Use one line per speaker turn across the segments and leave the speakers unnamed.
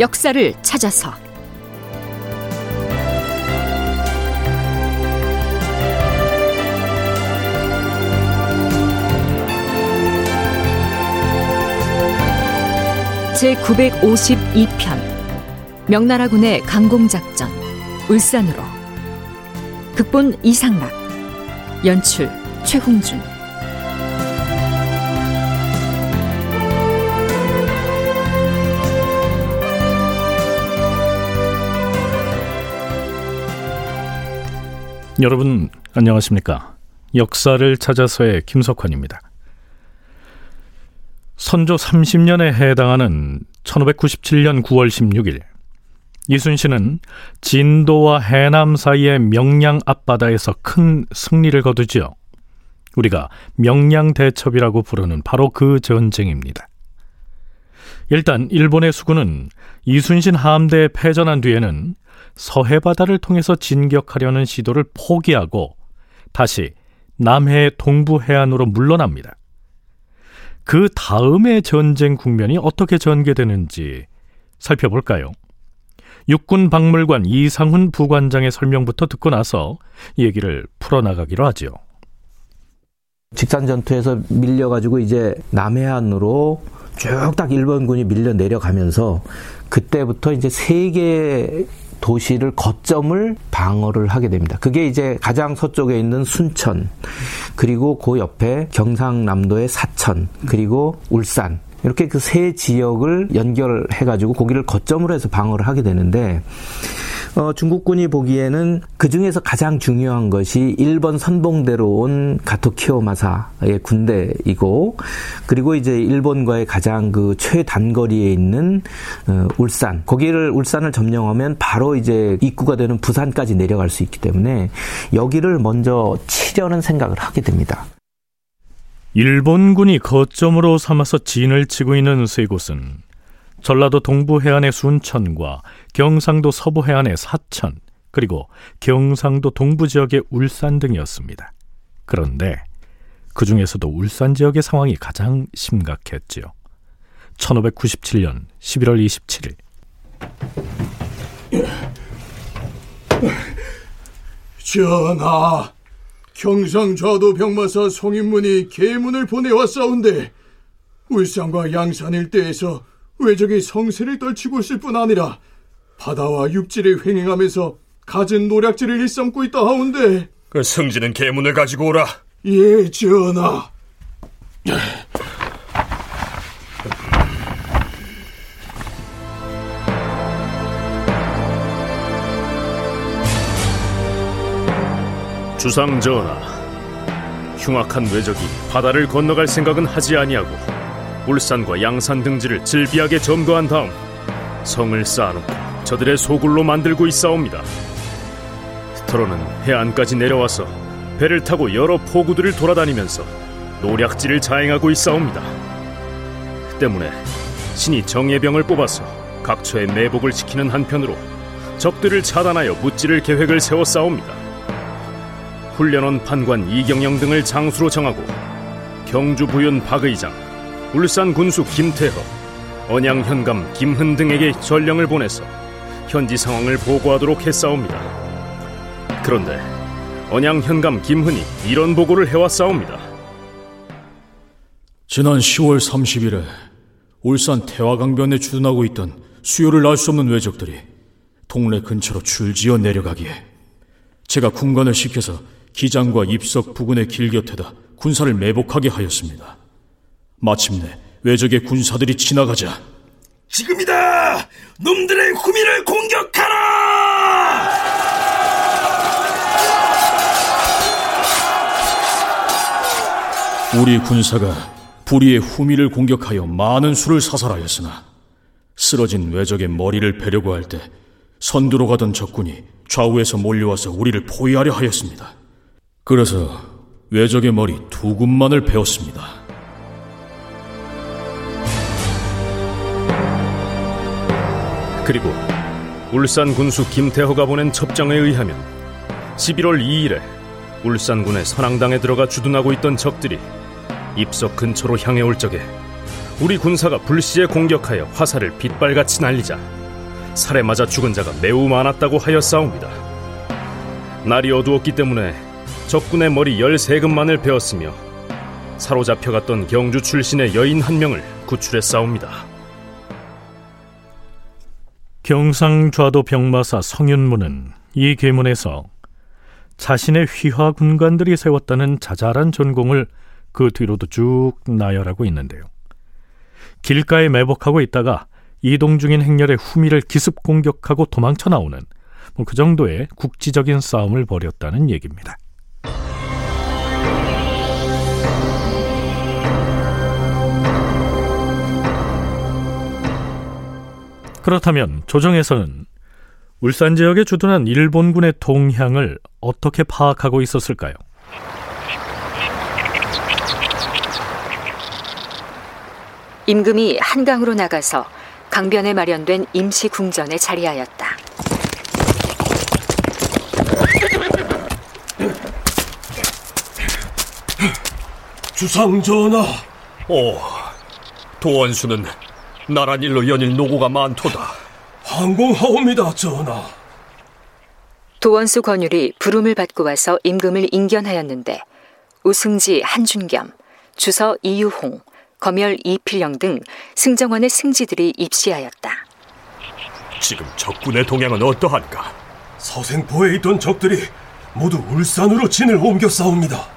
역사를 찾아서. 제 952편 명나라군의 강공작전 울산으로. 극본 이상락 연출 최홍준
여러분 안녕하십니까? 역사를 찾아서의 김석환입니다. 선조 30년에 해당하는 1597년 9월 16일 이순신은 진도와 해남 사이의 명량 앞바다에서 큰 승리를 거두지요. 우리가 명량 대첩이라고 부르는 바로 그 전쟁입니다. 일단 일본의 수군은 이순신 함대에 패전한 뒤에는 서해 바다를 통해서 진격하려는 시도를 포기하고 다시 남해 동부 해안으로 물러납니다. 그 다음의 전쟁 국면이 어떻게 전개되는지 살펴볼까요? 육군 박물관 이상훈 부관장의 설명부터 듣고 나서 얘기를 풀어나가기로 하지요.
직산 전투에서 밀려가지고 이제 남해안으로 쭉 딱 일본군이 밀려 내려가면서 그때부터 이제 세개 도시를 거점을 방어를 하게 됩니다. 그게 이제 가장 서쪽에 있는 순천, 그리고 그 옆에 경상남도의 사천, 그리고 울산, 이렇게 그 세 지역을 연결해가지고 거기를 거점으로 해서 방어를 하게 되는데 어, 중국군이 보기에는 그 중에서 가장 중요한 것이 일본 선봉대로 온 가토 키오마사의 군대이고 그리고 이제 일본과의 가장 그 최단거리에 있는 어, 울산 거기를 울산을 점령하면 바로 이제 입구가 되는 부산까지 내려갈 수 있기 때문에 여기를 먼저 치려는 생각을 하게 됩니다.
일본군이 거점으로 삼아서 진을 치고 있는 세 곳은 전라도 동부 해안의 순천과 경상도 서부 해안의 사천, 그리고 경상도 동부 지역의 울산 등이었습니다. 그런데 그 중에서도 울산 지역의 상황이 가장 심각했지요. 1597년 11월 27일.
전하, 경상좌도 병마사 송인문이 계문을 보내왔사온데 울산과 양산 일대에서 왜적이 성세를 떨치고 있을 뿐 아니라 바다와 육지를 횡행하면서 갖은 노략질을 일삼고 있다 하온데.
그 승진은 계문을 가지고 오라.
예 전하.
주상 전하 흉악한 왜적이 바다를 건너갈 생각은 하지 아니하고 울산과 양산 등지를 질비하게 점거한 다음 성을 쌓아놓고 저들의 소굴로 만들고 있사옵니다. 트로는 해안까지 내려와서 배를 타고 여러 포구들을 돌아다니면서 노략질을 자행하고 있사옵니다. 때문에 신이 정예병을 뽑아서 각처의 매복을 지키는 한편으로 적들을 차단하여 무찌를 계획을 세워 싸웁니다. 훈련원 판관 이경영 등을 장수로 정하고 경주 부윤 박의장, 울산 군수 김태허, 언양 현감 김흔 등에게 전령을 보내서 현지 상황을 보고하도록 했사옵니다. 그런데 언양 현감 김흔이 이런 보고를 해왔사옵니다.
지난 10월 30일에 울산 태화강변에 주둔하고 있던 수요를 알 수 없는 왜적들이 동래 근처로 줄지어 내려가기에 제가 군관을 시켜서 기장과 입석 부근의 길 곁에다 군사를 매복하게 하였습니다. 마침내 외적의 군사들이 지나가자
지금이다! 놈들의 후미를 공격하라!
우리 군사가 불의의 후미를 공격하여 많은 수를 사살하였으나 쓰러진 외적의 머리를 베려고 할 때 선두로 가던 적군이 좌우에서 몰려와서 우리를 포위하려 하였습니다. 그래서 외적의 머리 두 군만을 베었습니다.
그리고 울산 군수 김태호가 보낸 첩장에 의하면 11월 2일에 울산군의 선앙당에 들어가 주둔하고 있던 적들이 입석 근처로 향해 올 적에 우리 군사가 불시에 공격하여 화살을 빗발같이 날리자 살해 맞아 죽은 자가 매우 많았다고 하여 싸웁니다. 날이 어두웠기 때문에 적군의 머리 13금만을 베었으며 사로잡혀갔던 경주 출신의 여인 한 명을 구출해 싸웁니다.
경상좌도 병마사 성윤무는 이 계문에서 자신의 휘하 군관들이 세웠다는 자잘한 전공을 그 뒤로도 쭉 나열하고 있는데요. 길가에 매복하고 있다가 이동 중인 행렬의 후미를 기습 공격하고 도망쳐 나오는 뭐 그 정도의 국지적인 싸움을 벌였다는 얘기입니다. 그렇다면 조정에서는 울산 지역에 주둔한 일본군의 동향을 어떻게 파악하고 있었을까요?
임금이 한강으로 나가서 강변에 마련된 임시 궁전에 자리하였다.
주상 전하.
오, 도원수는 나란 일로 연일 노고가 많도다.
항공하옵니다, 전하.
도원수 권율이 부름을 받고 와서 임금을 인견하였는데 우승지 한준겸, 주서 이유홍, 검열 이필령 등 승정원의 승지들이 입시하였다.
지금 적군의 동향은 어떠한가?
서생포에 있던 적들이 모두 울산으로 진을 옮겨 싸웁니다.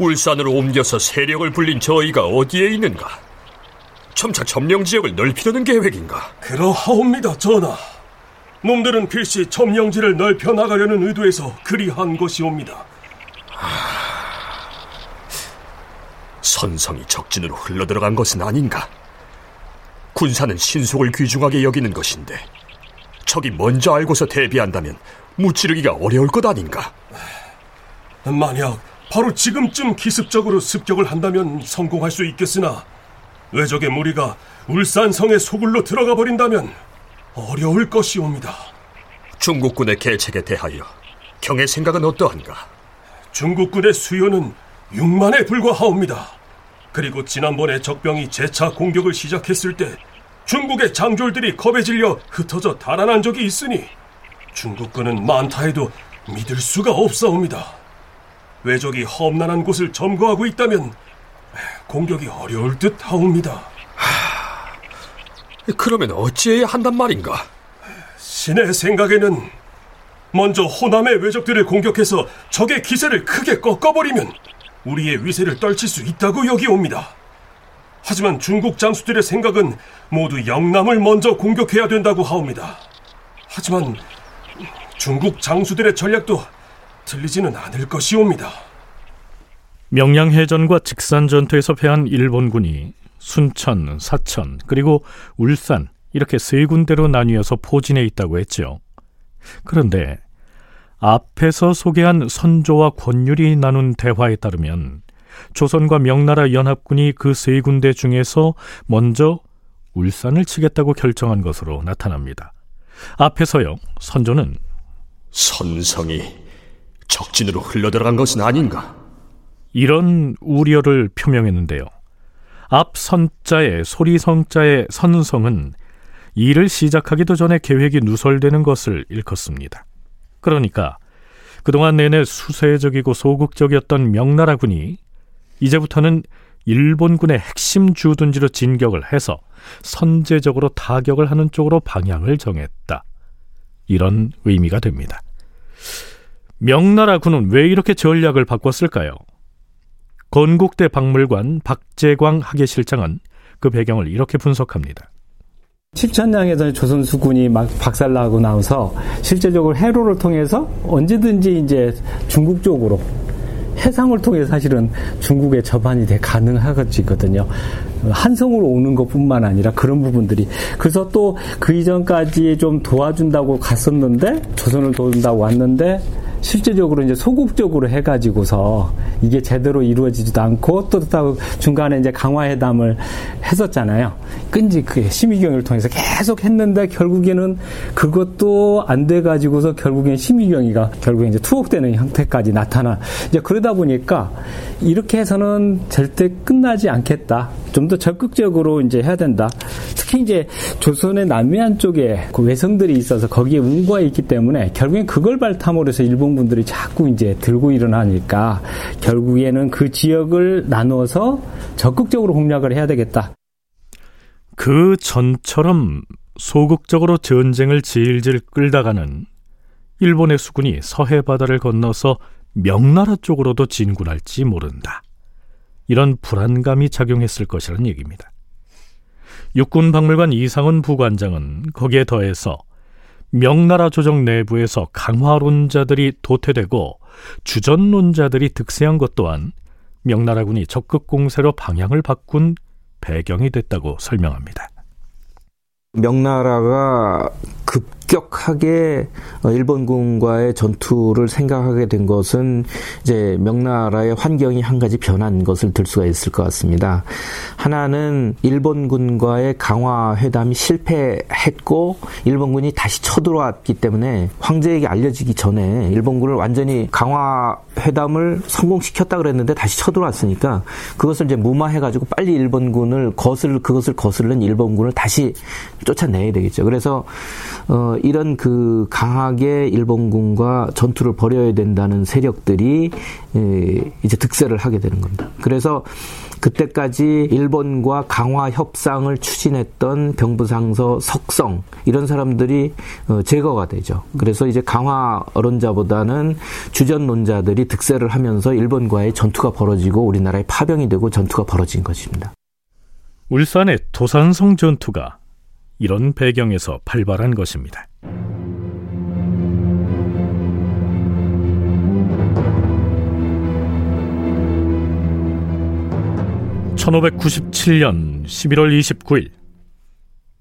울산으로 옮겨서 세력을 불린 저희가 어디에 있는가? 점차 점령 지역을 넓히려는 계획인가?
그러하옵니다, 전하. 놈들은 필시 점령지를 넓혀 나가려는 의도에서 그리한 것이옵니다.
선성이 적진으로 흘러들어간 것은 아닌가? 군사는 신속을 귀중하게 여기는 것인데 적이 먼저 알고서 대비한다면 무찌르기가 어려울 것 아닌가?
만약 바로 지금쯤 기습적으로 습격을 한다면 성공할 수 있겠으나 외적의 무리가 울산성의 소굴로 들어가 버린다면 어려울 것이옵니다.
중국군의 계책에 대하여 경의 생각은 어떠한가?
중국군의 수요는 6만에 불과하옵니다. 그리고 지난번에 적병이 재차 공격을 시작했을 때 중국의 장졸들이 겁에 질려 흩어져 달아난 적이 있으니 중국군은 많다 해도 믿을 수가 없사옵니다. 외적이 험난한 곳을 점거하고 있다면 공격이 어려울 듯 하옵니다.
그러면 어찌해야 한단 말인가?
신의 생각에는 먼저 호남의 외적들을 공격해서 적의 기세를 크게 꺾어버리면 우리의 위세를 떨칠 수 있다고 여기옵니다. 하지만 중국 장수들의 생각은 모두 영남을 먼저 공격해야 된다고 하옵니다. 하지만 중국 장수들의 전략도 틀리지는 않을 것이옵니다.
명량해전과 직산전투에서 패한 일본군이 순천, 사천, 그리고 울산 이렇게 세 군데로 나뉘어서 포진해 있다고 했죠. 그런데 앞에서 소개한 선조와 권율이 나눈 대화에 따르면 조선과 명나라 연합군이 그 세 군데 중에서 먼저 울산을 치겠다고 결정한 것으로 나타납니다. 앞에서요, 선조는
선성이 적진으로 흘러들어간 것은 아닌가?
이런 우려를 표명했는데요. 앞 선자의 소리 성자의 선성은 일을 시작하기도 전에 계획이 누설되는 것을 일컫습니다. 그러니까 그동안 내내 수세적이고 소극적이었던 명나라군이 이제부터는 일본군의 핵심 주둔지로 진격을 해서 선제적으로 타격을 하는 쪽으로 방향을 정했다. 이런 의미가 됩니다. 명나라군은 왜 이렇게 전략을 바꿨을까요? 건국대 박물관 박재광 학예실장은 그 배경을 이렇게 분석합니다.
칠천량에서 조선 수군이 막 박살나고 나서 실제적으로 해로를 통해서 언제든지 이제 중국 쪽으로 해상을 통해 사실은 중국의 접안이 돼 가능하거든요. 한성으로 오는 것뿐만 아니라 그런 부분들이 그래서 또 그 이전까지 좀 도와준다고 갔었는데 조선을 도운다고 왔는데 실제적으로 이제 소극적으로 해가지고서 이게 제대로 이루어지지도 않고 또 중간에 이제 강화회담을 했었잖아요. 끈지 그 심의경을 통해서 계속 했는데 결국에는 그것도 안 돼가지고서 결국엔 심의경이가 결국에 이제 투옥되는 형태까지 나타나 이제 그러다 보니까 이렇게 해서는 절대 끝나지 않겠다. 좀 더 적극적으로 이제 해야 된다. 특히 이제 조선의 남해안 쪽에 그 외성들이 있어서 거기에 운구가 있기 때문에 결국엔 그걸 발탐으로 해서 일본 분들이 자꾸 이제 들고 일어나니까 결국에는 그 지역을 나누어서 적극적으로 공략을 해야 되겠다.
그 전처럼 소극적으로 전쟁을 질질 끌다가는 일본의 수군이 서해 바다를 건너서 명나라 쪽으로도 진군할지 모른다. 이런 불안감이 작용했을 것이라는 얘기입니다. 육군박물관 이상훈 부관장은 거기에 더해서 명나라 조정 내부에서 강화론자들이 도태되고 주전론자들이 득세한 것 또한 명나라군이 적극 공세로 방향을 바꾼 배경이 됐다고 설명합니다.
명나라가 급격하게 일본군과의 전투를 생각하게 된 것은 이제 명나라의 환경이 한 가지 변한 것을 들 수가 있을 것 같습니다. 하나는 일본군과의 강화 회담이 실패했고 일본군이 다시 쳐들어왔기 때문에 황제에게 알려지기 전에 일본군을 완전히 강화 회담을 성공시켰다 그랬는데 다시 쳐들어왔으니까 그것을 이제 무마해가지고 빨리 일본군을 거슬 그것을 거슬른 일본군을 다시 쫓아내야 되겠죠. 그래서 어, 이런 그 강하게 일본군과 전투를 벌여야 된다는 세력들이 에, 이제 득세를 하게 되는 겁니다. 그래서 그때까지 일본과 강화 협상을 추진했던 병부상서 석성 이런 사람들이 어, 제거가 되죠. 그래서 이제 강화 언론자보다는 주전론자들이 득세를 하면서 일본과의 전투가 벌어지고 우리나라의 파병이 되고 전투가 벌어진 것입니다.
울산의 도산성 전투가 이런 배경에서 발발한 것입니다. 1597년 11월 29일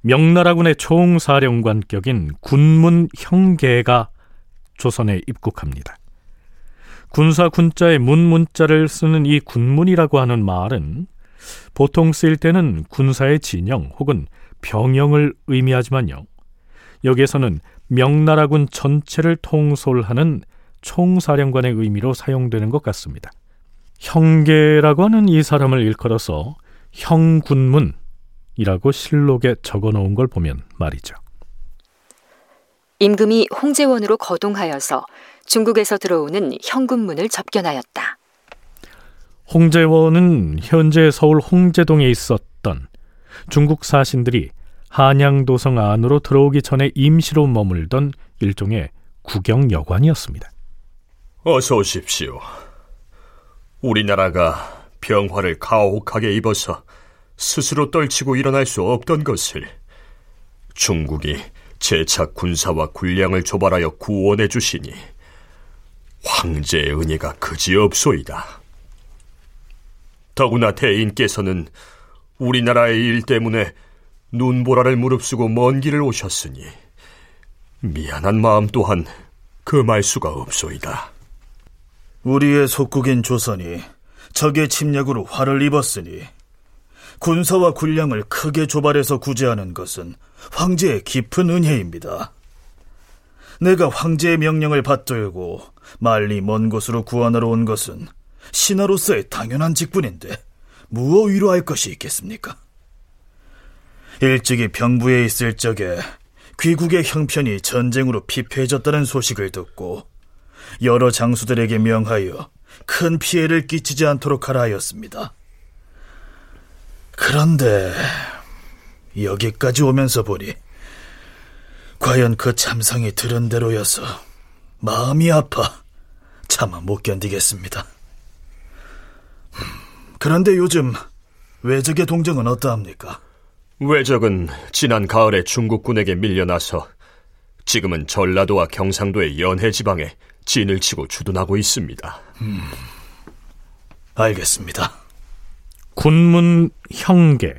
명나라군의 총사령관격인 군문 형계가 조선에 입국합니다. 군사 군자의 문 문자를 쓰는 이 군문이라고 하는 말은 보통 쓰일 때는 군사의 진영 혹은 병영을 의미하지만요. 여기에서는 명나라군 전체를 통솔하는 총사령관의 의미로 사용되는 것 같습니다. 형계라고 하는 이 사람을 일컬어서 형군문이라고 실록에 적어 놓은 걸 보면 말이죠.
임금이 홍제원으로 거동하여서 중국에서 들어오는 현군문을 접견하였다.
홍제원은 현재 서울 홍제동에 있었던 중국 사신들이 한양도성 안으로 들어오기 전에 임시로 머물던 일종의 구경 여관이었습니다.
어서 오십시오. 우리나라가 병화를 가혹하게 입어서 스스로 떨치고 일어날 수 없던 것을 중국이 재차 군사와 군량을 조발하여 구원해 주시니 황제의 은혜가 그지없소이다. 더구나 대인께서는 우리나라의 일 때문에 눈보라를 무릅쓰고 먼 길을 오셨으니 미안한 마음 또한 금할 수가 없소이다.
우리의 속국인 조선이 적의 침략으로 화를 입었으니 군사와 군량을 크게 조발해서 구제하는 것은 황제의 깊은 은혜입니다. 내가 황제의 명령을 받들고 말리 먼 곳으로 구원하러 온 것은 신하로서의 당연한 직분인데 무엇 위로할 것이 있겠습니까? 일찍이 병부에 있을 적에 귀국의 형편이 전쟁으로 피폐해졌다는 소식을 듣고 여러 장수들에게 명하여 큰 피해를 끼치지 않도록 하라 하였습니다. 그런데 여기까지 오면서 보니 과연 그 참상이 들은 대로여서 마음이 아파 차마 못 견디겠습니다. 그런데 요즘 외적의 동정은 어떠합니까?
외적은 지난 가을에 중국군에게 밀려나서 지금은 전라도와 경상도의 연해 지방에 진을 치고 주둔하고 있습니다. 음,
알겠습니다.
군문 형계.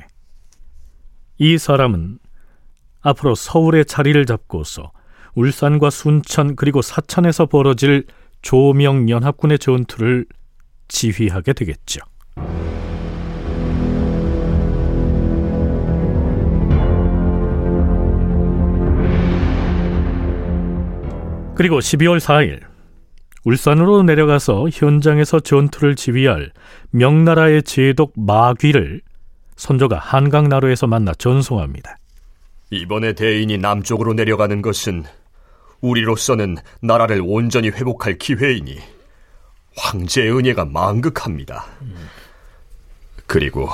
이 사람은 앞으로 서울의 자리를 잡고서 울산과 순천 그리고 사천에서 벌어질 조명 연합군의 전투를 지휘하게 되겠죠. 그리고 12월 4일 울산으로 내려가서 현장에서 전투를 지휘할 명나라의 제독 마귀를 선조가 한강나루에서 만나 전송합니다.
이번에 대인이 남쪽으로 내려가는 것은 우리로서는 나라를 온전히 회복할 기회이니 황제의 은혜가 망극합니다. 그리고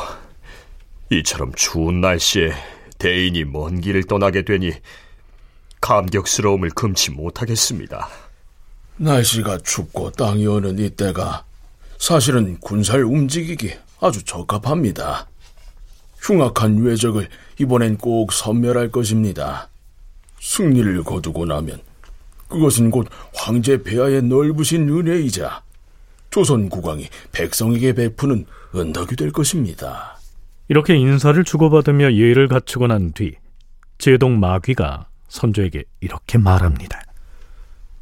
이처럼 추운 날씨에 대인이 먼 길을 떠나게 되니 감격스러움을 금치 못하겠습니다.
날씨가 춥고 땅이 어는 이때가 사실은 군사를 움직이기 아주 적합합니다. 흉악한 외적을 이번엔 꼭 섬멸할 것입니다. 승리를 거두고 나면 그것은 곧 황제 폐하의 넓으신 은혜이자 조선 국왕이 백성에게 베푸는 은덕이 될 것입니다.
이렇게 인사를 주고받으며 예를 갖추고 난 뒤 제동 마귀가 선조에게 이렇게 말합니다.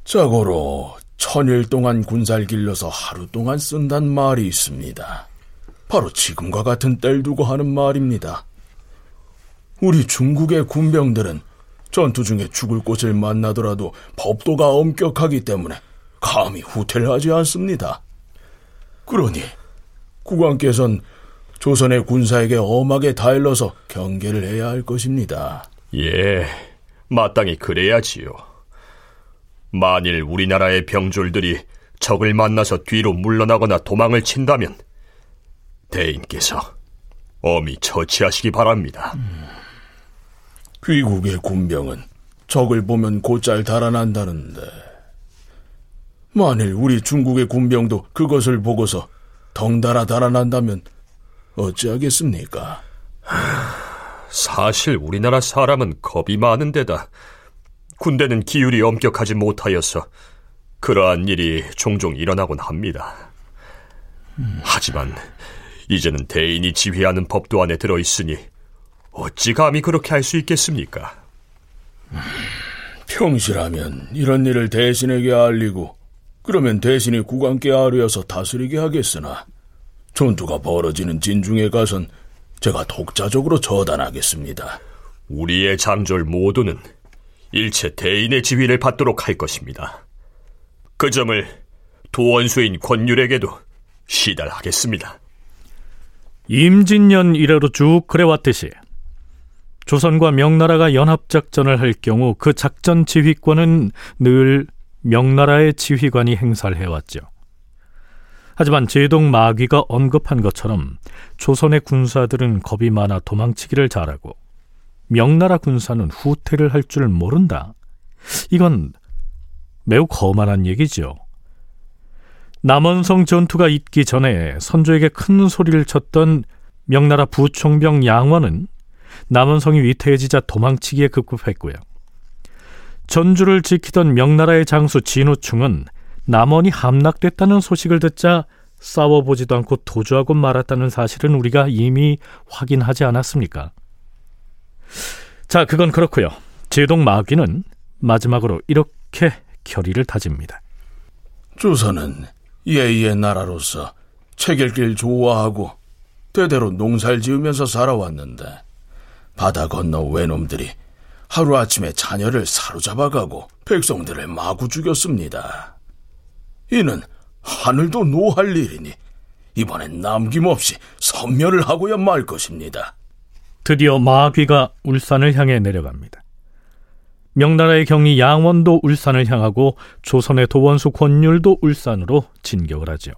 자고로 천일 동안 군사를 길러서 하루 동안 쓴단 말이 있습니다. 바로 지금과 같은 때를 두고 하는 말입니다. 우리 중국의 군병들은 전투 중에 죽을 곳을 만나더라도 법도가 엄격하기 때문에 감히 후퇴를 하지 않습니다. 그러니 국왕께선 조선의 군사에게 엄하게 다일러서 경계를 해야 할 것입니다.
예, 마땅히 그래야지요. 만일 우리나라의 병졸들이 적을 만나서 뒤로 물러나거나 도망을 친다면 대인께서 엄히 처치하시기 바랍니다. 음.
귀국의 군병은 적을 보면 곧잘 달아난다는데 만일 우리 중국의 군병도 그것을 보고서 덩달아 달아난다면 어찌하겠습니까?
사실 우리나라 사람은 겁이 많은 데다 군대는 기율이 엄격하지 못하여서 그러한 일이 종종 일어나곤 합니다. 하지만 이제는 대인이 지휘하는 법도 안에 들어있으니 어찌 감히 그렇게 할 수 있겠습니까?
평시라면 이런 일을 대신에게 알리고 그러면 대신이 국왕께 아뢰어서 다스리게 하겠으나 전투가 벌어지는 진중에 가선 제가 독자적으로 처단하겠습니다.
우리의 장졸 모두는 일체 대인의 지휘를 받도록 할 것입니다. 그 점을 도원수인 권율에게도 시달하겠습니다.
임진년 이래로 쭉 그래왔듯이 조선과 명나라가 연합작전을 할 경우 그 작전 지휘권은 늘 명나라의 지휘관이 행사를 해왔죠. 하지만 제동 마귀가 언급한 것처럼 조선의 군사들은 겁이 많아 도망치기를 잘하고 명나라 군사는 후퇴를 할 줄 모른다. 이건 매우 거만한 얘기죠. 남원성 전투가 있기 전에 선조에게 큰 소리를 쳤던 명나라 부총병 양원은 남원성이 위태해지자 도망치기에 급급했고요. 전주를 지키던 명나라의 장수 진우충은 남원이 함락됐다는 소식을 듣자 싸워보지도 않고 도주하고 말았다는 사실은 우리가 이미 확인하지 않았습니까? 자, 그건 그렇고요. 제동 마귀는 마지막으로 이렇게 결의를 다집니다.
조선은 예의의 나라로서 책 읽길 좋아하고 대대로 농사를 지으면서 살아왔는데 바다 건너 외놈들이 하루아침에 자녀를 사로잡아가고 백성들을 마구 죽였습니다. 이는 하늘도 노할 일이니 이번엔 남김없이 선멸을 하고야 말 것입니다.
드디어 마귀가 울산을 향해 내려갑니다. 명나라의 경리 양원도 울산을 향하고 조선의 도원수 권율도 울산으로 진격을 하죠.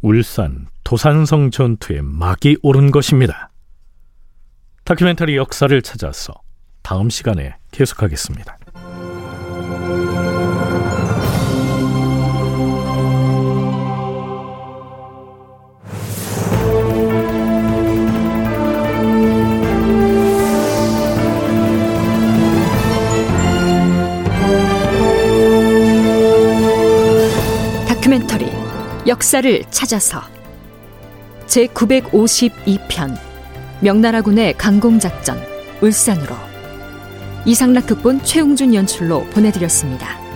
울산 도산성 전투에 막이 오른 것입니다. 다큐멘터리 역사를 찾아서 다음 시간에 계속하겠습니다.
역사를 찾아서 제 952편 명나라군의 강공작전 울산으로 이상락 극본 최웅준 연출로 보내드렸습니다.